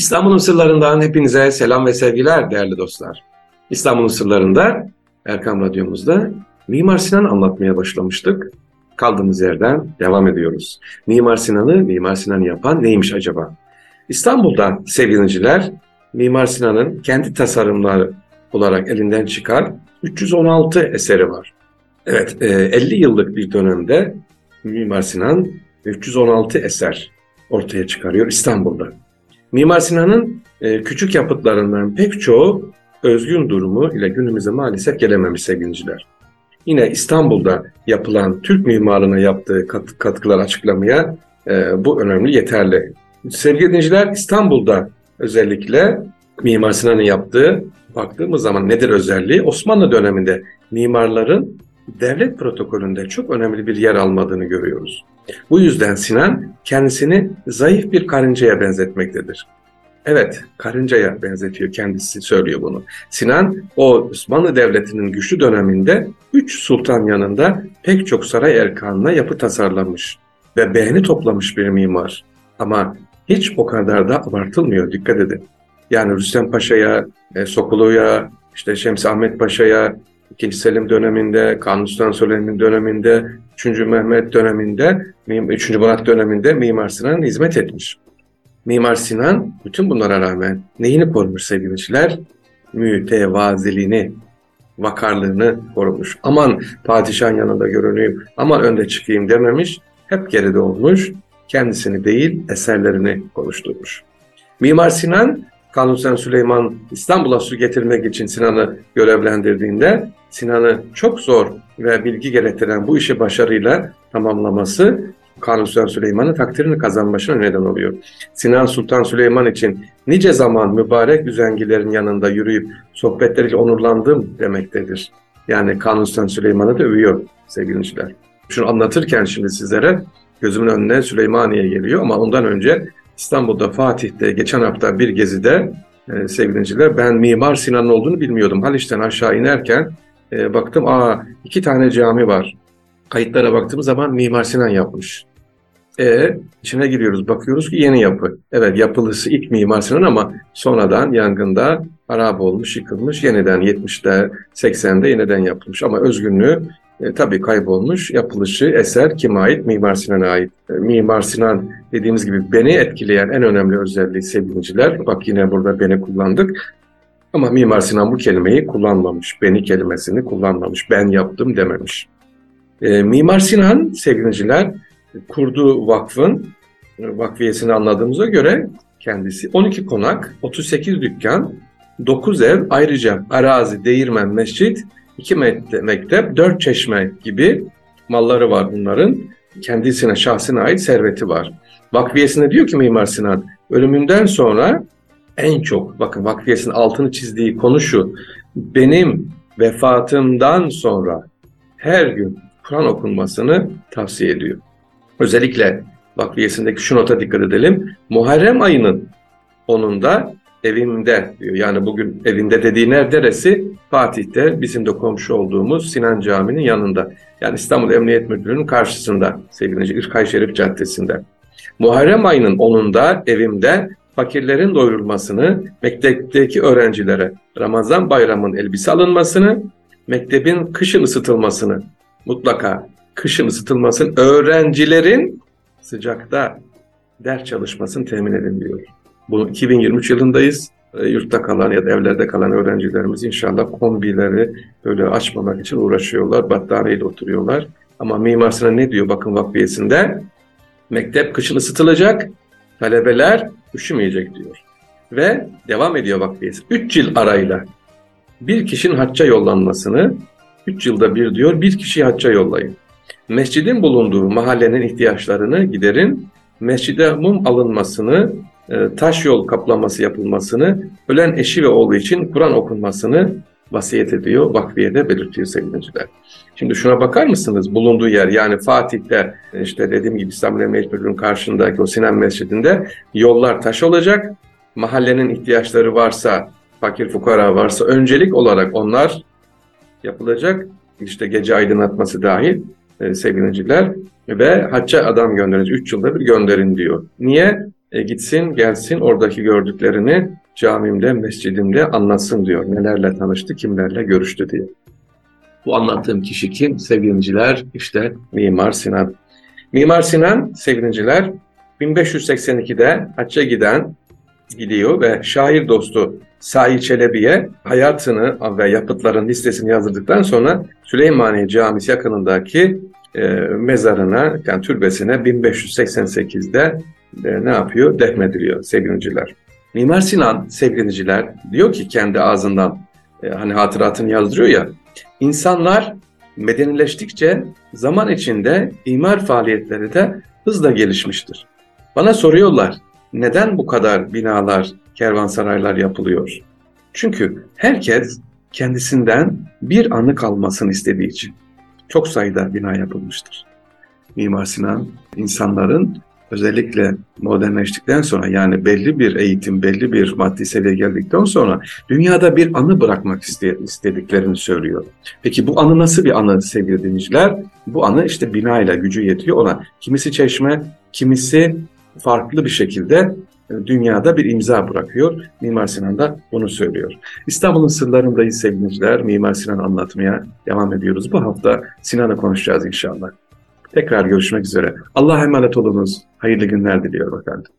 İstanbul'un sırlarından hepinize selam ve sevgiler değerli dostlar. İstanbul'un sırlarında Erkam Radyomuzda Mimar Sinan anlatmaya başlamıştık. Kaldığımız yerden devam ediyoruz. Mimar Sinan'ı Mimar Sinan yapan neymiş acaba? İstanbul'da sevgiliciler Mimar Sinan'ın kendi tasarımları olarak elinden çıkar 316 eseri var. Evet 50 e, yıllık bir dönemde Mimar Sinan 316 eser ortaya çıkarıyor İstanbul'da. Mimar Sinan'ın e, küçük yapıtlarından pek çoğu özgün durumu ile günümüze maalesef gelememiş sevgiliciler. Yine İstanbul'da yapılan Türk mimarlığına yaptığı kat, katkılar açıklamaya e, bu önemli, yeterli. Sevgili dinleyiciler İstanbul'da özellikle Mimar Sinan'ın yaptığı baktığımız zaman nedir özelliği? Osmanlı döneminde mimarların devlet protokolünde çok önemli bir yer almadığını görüyoruz. Bu yüzden Sinan kendisini zayıf bir karıncaya benzetmektedir. Evet, karıncaya benzetiyor kendisi söylüyor bunu. Sinan o Osmanlı Devleti'nin güçlü döneminde üç sultan yanında pek çok saray erkanına yapı tasarlamış ve beğeni toplamış bir mimar. Ama hiç o kadar da abartılmıyor dikkat edin. Yani Rüstem Paşa'ya, e, Sokulu'ya, işte Şems Ahmet Paşa'ya, İkinci Selim döneminde, Kanuni Sultan Süleyman döneminde, 3. Mehmet döneminde, 3. Murat döneminde Mimar Sinan hizmet etmiş. Mimar Sinan bütün bunlara rağmen neyini korumuş sevgiliciler? Mütevaziliğini, vakarlığını korumuş. Aman padişahın yanında görüneyim, aman önde çıkayım dememiş. Hep geride olmuş, kendisini değil eserlerini konuşturmuş. Mimar Sinan Kanuni Süleyman İstanbul'a su getirmek için Sinan'ı görevlendirdiğinde Sinan'ı çok zor ve bilgi gerektiren bu işi başarıyla tamamlaması Kanuni Süleyman'ın takdirini kazanmasına neden oluyor. Sinan Sultan Süleyman için nice zaman mübarek üzengilerin yanında yürüyüp sohbetleriyle onurlandım demektedir. Yani Kanuni Süleyman'ı da övüyor sevgiliciler. Şunu anlatırken şimdi sizlere gözümün önüne Süleymaniye geliyor ama ondan önce İstanbul'da Fatih'te geçen hafta bir gezide e, sevgiliciler ben Mimar Sinan'ın olduğunu bilmiyordum. Haliç'ten aşağı inerken e, baktım aa iki tane cami var. Kayıtlara baktığımız zaman Mimar Sinan yapmış. E, içine giriyoruz bakıyoruz ki yeni yapı. Evet yapılısı ilk Mimar Sinan ama sonradan yangında harap olmuş, yıkılmış. Yeniden 70'te 80'de yeniden yapılmış ama özgünlüğü e, tabii kaybolmuş. Yapılışı eser kime ait? Mimar Sinan'a ait. E, Mimar Sinan dediğimiz gibi beni etkileyen en önemli özelliği sevgiliciler. Bak yine burada beni kullandık. Ama Mimar Sinan bu kelimeyi kullanmamış. Beni kelimesini kullanmamış. Ben yaptım dememiş. E, Mimar Sinan sevgiliciler kurduğu vakfın e, vakfiyesini anladığımıza göre kendisi 12 konak, 38 dükkan, 9 ev, ayrıca arazi, değirmen, mescit, 2 mektep, 4 çeşme gibi malları var bunların. Kendisine, şahsına ait serveti var. Vakfiyesinde diyor ki Mimar Sinan, ölümünden sonra en çok, bakın vakfiyesinin altını çizdiği konu şu, benim vefatımdan sonra her gün Kur'an okunmasını tavsiye ediyor. Özellikle vakfiyesindeki şu nota dikkat edelim. Muharrem ayının onunda evimde diyor. Yani bugün evinde dediği neresi? Fatih'te bizim de komşu olduğumuz Sinan Camii'nin yanında. Yani İstanbul Emniyet Müdürlüğü'nün karşısında sevgili İrkay Şerif Caddesi'nde. Muharrem ayının onunda evimde fakirlerin doyurulmasını, mektepteki öğrencilere Ramazan bayramının elbise alınmasını, mektebin kışın ısıtılmasını mutlaka kışın ısıtılmasını, öğrencilerin sıcakta ders çalışmasını temin edin diyor. Bu 2023 yılındayız. E, yurtta kalan ya da evlerde kalan öğrencilerimiz inşallah kombileri böyle açmamak için uğraşıyorlar. Battaniyeyle oturuyorlar. Ama Mimar Sinan ne diyor bakın vakfiyesinde? Mektep kışın ısıtılacak, talebeler üşümeyecek diyor. Ve devam ediyor vakfiyesi. 3 yıl arayla bir kişinin hacca yollanmasını 3 yılda bir diyor bir kişiyi hacca yollayın. Mescidin bulunduğu mahallenin ihtiyaçlarını giderin. Mescide mum alınmasını, taş yol kaplaması yapılmasını, ölen eşi ve oğlu için Kur'an okunmasını vasiyet ediyor, vakfiyede belirtiyor sevgiliciler. Şimdi şuna bakar mısınız? Bulunduğu yer yani Fatih'te işte dediğim gibi İstanbul Emniyet Müdürlüğü'nün karşısındaki o Sinan Mescidinde yollar taş olacak. Mahallenin ihtiyaçları varsa, fakir fukara varsa öncelik olarak onlar yapılacak. İşte gece aydınlatması dahil e, sevgiliciler ve hacca adam gönderiniz. Üç yılda bir gönderin diyor. Niye? E, gitsin gelsin oradaki gördüklerini camimde, mescidimde anlatsın diyor. Nelerle tanıştı, kimlerle görüştü diye. Bu anlattığım kişi kim? Sevgiliciler işte Mimar Sinan. Mimar Sinan sevgiliciler 1582'de hacca giden gidiyor ve şair dostu Sahi Çelebi'ye hayatını ve yapıtların listesini yazdırdıktan sonra Süleymaniye Camisi yakınındaki e, mezarına, yani türbesine 1588'de e, ne yapıyor? Defnediliyor sevgiliciler. Mimar Sinan sevgiliciler diyor ki kendi ağzından e, hani hatıratını yazdırıyor ya insanlar medenileştikçe zaman içinde imar faaliyetleri de hızla gelişmiştir. Bana soruyorlar neden bu kadar binalar, kervansaraylar yapılıyor? Çünkü herkes kendisinden bir anı kalmasını istediği için çok sayıda bina yapılmıştır. Mimar Sinan insanların özellikle modernleştikten sonra yani belli bir eğitim, belli bir maddi seviye geldikten sonra dünyada bir anı bırakmak istediklerini söylüyor. Peki bu anı nasıl bir anı sevgili dinleyiciler? Bu anı işte binayla gücü yetiyor ona. Kimisi çeşme, kimisi farklı bir şekilde dünyada bir imza bırakıyor. Mimar Sinan da bunu söylüyor. İstanbul'un sırlarındayız sevgiliciler. Mimar Sinan anlatmaya devam ediyoruz. Bu hafta Sinan'ı konuşacağız inşallah. Tekrar görüşmek üzere. Allah'a emanet olunuz. Hayırlı günler diliyorum efendim.